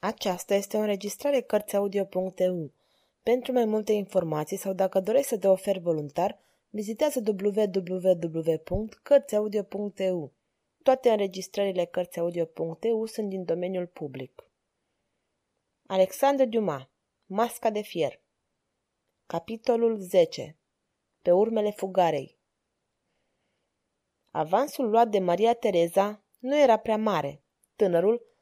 Aceasta este o înregistrare Cărțiaudio.eu. Pentru mai multe informații sau dacă dorești să te oferi voluntar, vizitează www.cărțiaudio.eu. Toate înregistrările Cărțiaudio.eu sunt din domeniul public. Alexandru Dumas Masca de fier Capitolul 10 Pe urmele fugarei Avansul luat de Maria Tereza nu era prea mare. Tânărul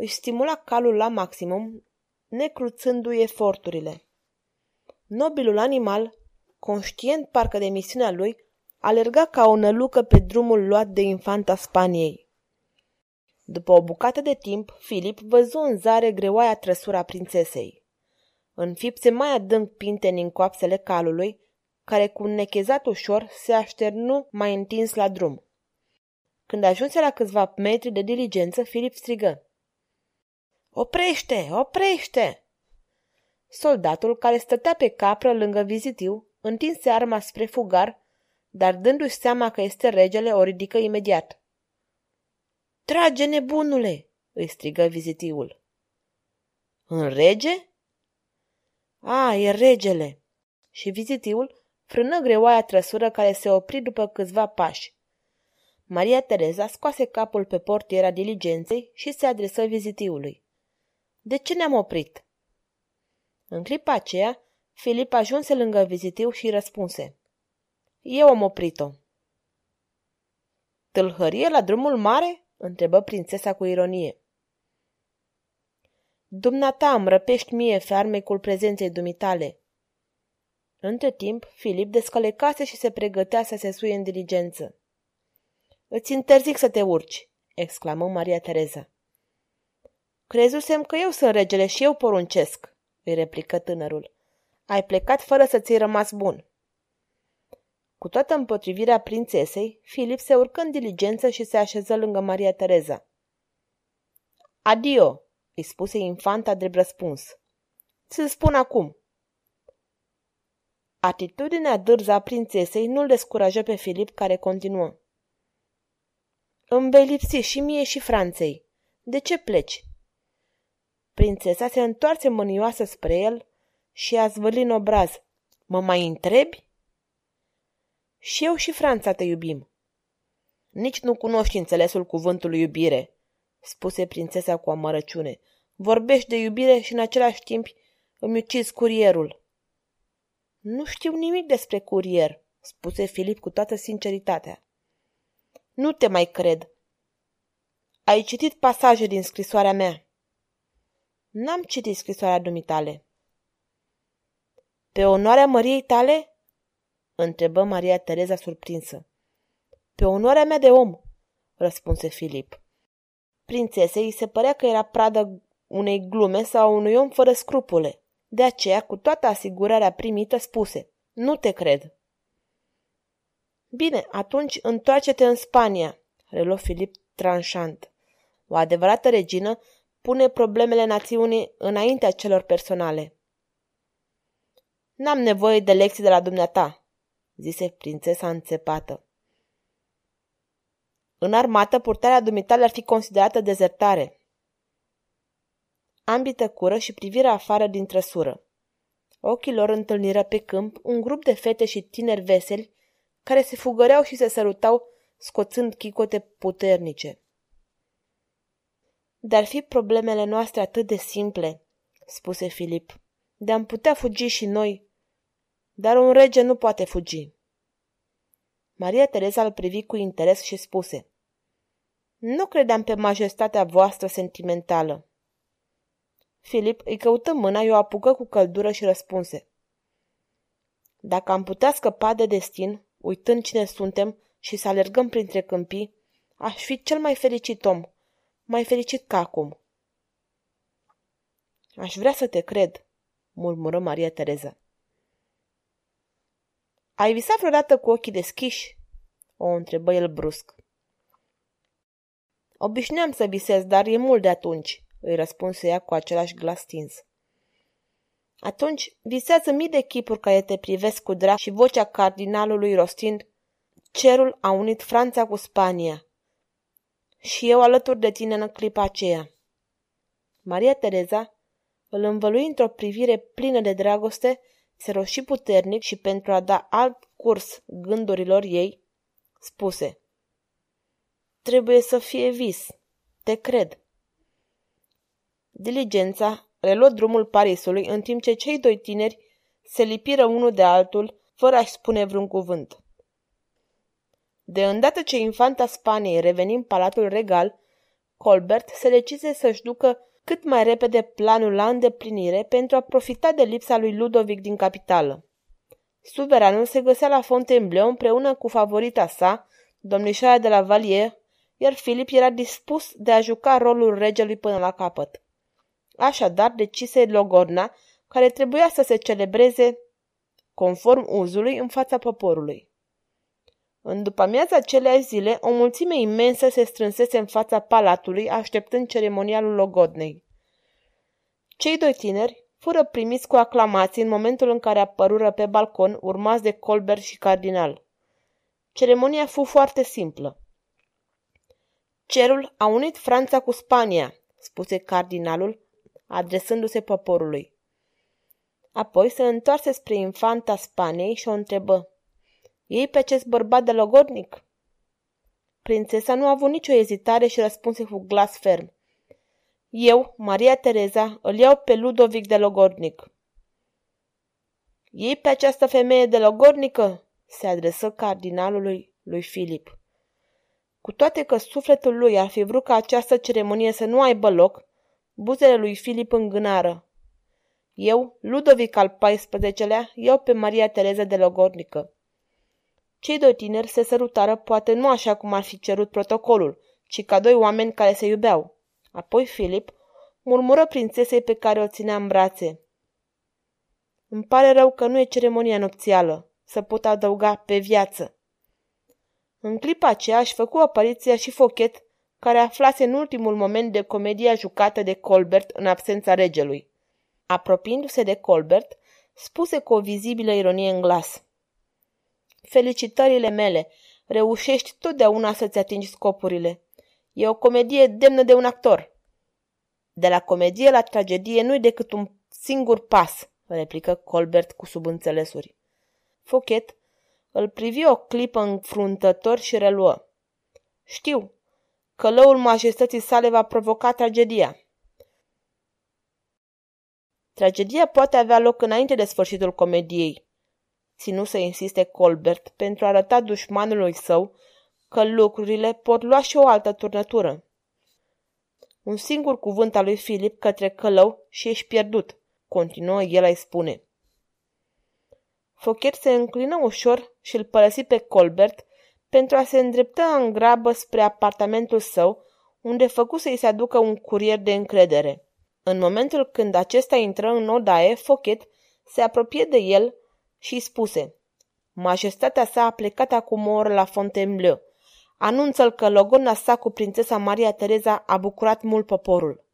își stimula calul la maximum, necruțându-i eforturile. Nobilul animal, conștient parcă de misiunea lui, alerga ca o nălucă pe drumul luat de infanta Spaniei. După o bucată de timp, Filip văzu în zare greoaia trăsura prințesei. Înfipse mai adânc pinteni în coapsele calului, care cu un nechezat ușor se așternu mai întins la drum. Când ajunse la câțiva metri de diligență, Filip strigă. Oprește! Oprește! Soldatul care stătea pe capră lângă vizitiu întinse arma spre fugar, dar dându-și seama că este regele, o ridică imediat. Trage, nebunule!" îi strigă vizitiul. În rege? A, e regele! Și vizitiul frână greoaia trăsură care se opri după câțiva pași. Maria Tereza scoase capul pe portiera diligenței și se adresă vizitiului. De ce ne-am oprit? În clipa aceea, Filip ajunse lângă vizitiu și răspunse. Eu am oprit-o. Tâlhărie la drumul mare? întrebă prințesa cu ironie. Dumneata îmi răpești mie farmecul prezenței dumitale. Între timp, Filip descălecase și se pregătea să se suie în diligență. Îți interzic să te urci, exclamă Maria Tereza. Crezusem că eu sunt regele și eu poruncesc, îi replică tânărul. Ai plecat fără să ți-ai rămas bun. Cu toată împotrivirea prințesei, Filip se urcă în diligență și se așeză lângă Maria Tereza. Adio, îi spuse infanta drept răspuns. Ți-l spun acum. Atitudinea dârză a prințesei nu-l descurajă pe Filip, care continuă. Îmi vei lipsi și mie și Franței. De ce pleci? Prințesa se întoarce mânioasă spre el și a zvârlit în obraz. Mă mai întrebi? Și eu și Franța te iubim. Nici nu cunoști înțelesul cuvântului iubire, spuse prințesa cu amărăciune. Vorbești de iubire și în același timp îmi ucizi curierul. Nu știu nimic despre curier, spuse Filip cu toată sinceritatea. Nu te mai cred. Ai citit pasaje din scrisoarea mea. N-am citit scrisoarea dumitale. Pe onoarea măriei tale? întrebă Maria Tereza surprinsă. Pe onoarea mea de om, răspunse Filip. Prințesei îi se părea că era pradă unei glume sau unui om fără scrupule. De aceea, cu toată asigurarea primită, spuse, nu te cred. Bine, atunci întoarce-te în Spania, reluă Filip tranșant. O adevărată regină pune problemele națiunii înaintea celor personale. N-am nevoie de lecții de la dumneata, zise prințesa înțepată. În armată, purtarea dumitale ar fi considerată dezertare. Ambii tăcură și privirea afară din trăsură. Ochii lor întâlniră pe câmp un grup de fete și tineri veseli care se fugăreau și se sărutau scoțând chicote puternice. Dar fi problemele noastre atât de simple, spuse Filip, de-am putea fugi și noi, dar un rege nu poate fugi. Maria Teresa îl privi cu interes și spuse, Nu credeam pe majestatea voastră sentimentală. Filip îi căută mâna, i-o apucă cu căldură și răspunse, Dacă am putea scăpa de destin, uitând cine suntem și să alergăm printre câmpii, aș fi cel mai fericit om, mai fericit ca acum. Aș vrea să te cred, murmură Maria Tereza. Ai visat vreodată cu ochii deschiși? O întrebă el brusc. Obișnuiam să visez, dar e mult de atunci, îi răspunse ea cu același glas stins. Atunci visează mii de chipuri care te privesc cu drag și vocea cardinalului rostind Cerul a unit Franța cu Spania. Și eu alături de tine în clipa aceea. Maria Tereza îl învălui într-o privire plină de dragoste, se roși puternic și pentru a da alt curs gândurilor ei, spuse Trebuie să fie vis. Te cred. Diligența reluă drumul Parisului în timp ce cei doi tineri se lipiră unul de altul fără a-și spune vreun cuvânt. De îndată ce infanta Spaniei reveni în palatul regal, Colbert se decise să-și ducă cât mai repede planul la îndeplinire pentru a profita de lipsa lui Ludovic din capitală. Suveranul se găsea la Fontainebleau împreună cu favorita sa, domnișoara de la Valier, iar Filip era dispus de a juca rolul regelui până la capăt. Așadar, decise Logorna, care trebuia să se celebreze conform uzului în fața poporului. În după amiaza acelei zile, o mulțime imensă se strânsese în fața palatului, așteptând ceremonialul logodnei. Cei doi tineri fură primiți cu aclamații în momentul în care apărură pe balcon, urmați de Colbert și cardinal. Ceremonia fu foarte simplă. Cerul a unit Franța cu Spania, spuse cardinalul, adresându-se poporului. Apoi se întoarse spre infanta Spaniei și o întrebă. Ei pe acest bărbat de logodnic? Prințesa nu a avut nicio ezitare și răspunse cu glas ferm. Eu, Maria Tereza, îl iau pe Ludovic de logodnic. Ei pe această femeie de logornică? se adresă cardinalului lui Filip. Cu toate că sufletul lui ar fi vrut ca această ceremonie să nu aibă loc, buzele lui Filip îngânară. Eu, Ludovic al XIV-lea, iau pe Maria Tereza de Logornică. Cei doi tineri se sărutară poate nu așa cum ar fi cerut protocolul, ci ca doi oameni care se iubeau. Apoi Filip murmură prințesei pe care o ținea în brațe. Îmi pare rău că nu e ceremonia nupțială, să pot adăuga pe viață. În clipa aceea își făcu apariția și Fochet, care aflase în ultimul moment de comedia jucată de Colbert în absența regelui. Apropiindu-se de Colbert, spuse cu o vizibilă ironie în glas. Felicitările mele, reușești totdeauna să-ți atingi scopurile. E o comedie demnă de un actor. De la comedie la tragedie nu-i decât un singur pas, replică Colbert cu subînțelesuri. Fochet îl privi o clipă înfruntător și reluă. Știu, călăul majestății sale va provoca tragedia. Tragedia poate avea loc înainte de sfârșitul comediei. Ținu să insiste Colbert pentru a arăta dușmanului său că lucrurile pot lua și o altă turnătură. Un singur cuvânt al lui Filip către călău și ești pierdut, continuă el a-i spune. Fochet se înclină ușor și îl părăsi pe Colbert pentru a se îndrepta în grabă spre apartamentul său, unde făcu să-i se aducă un curier de încredere. În momentul când acesta intră în odaie, Fochet se apropie de el și îi spuse Majestatea sa a plecat acum o oră la Fontainebleau. Anunță-l că logona sa cu prințesa Maria Tereza a bucurat mult poporul.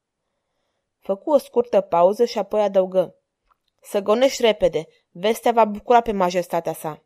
Făcu o scurtă pauză și apoi adăugă. Să gonești repede, vestea va bucura pe majestatea sa.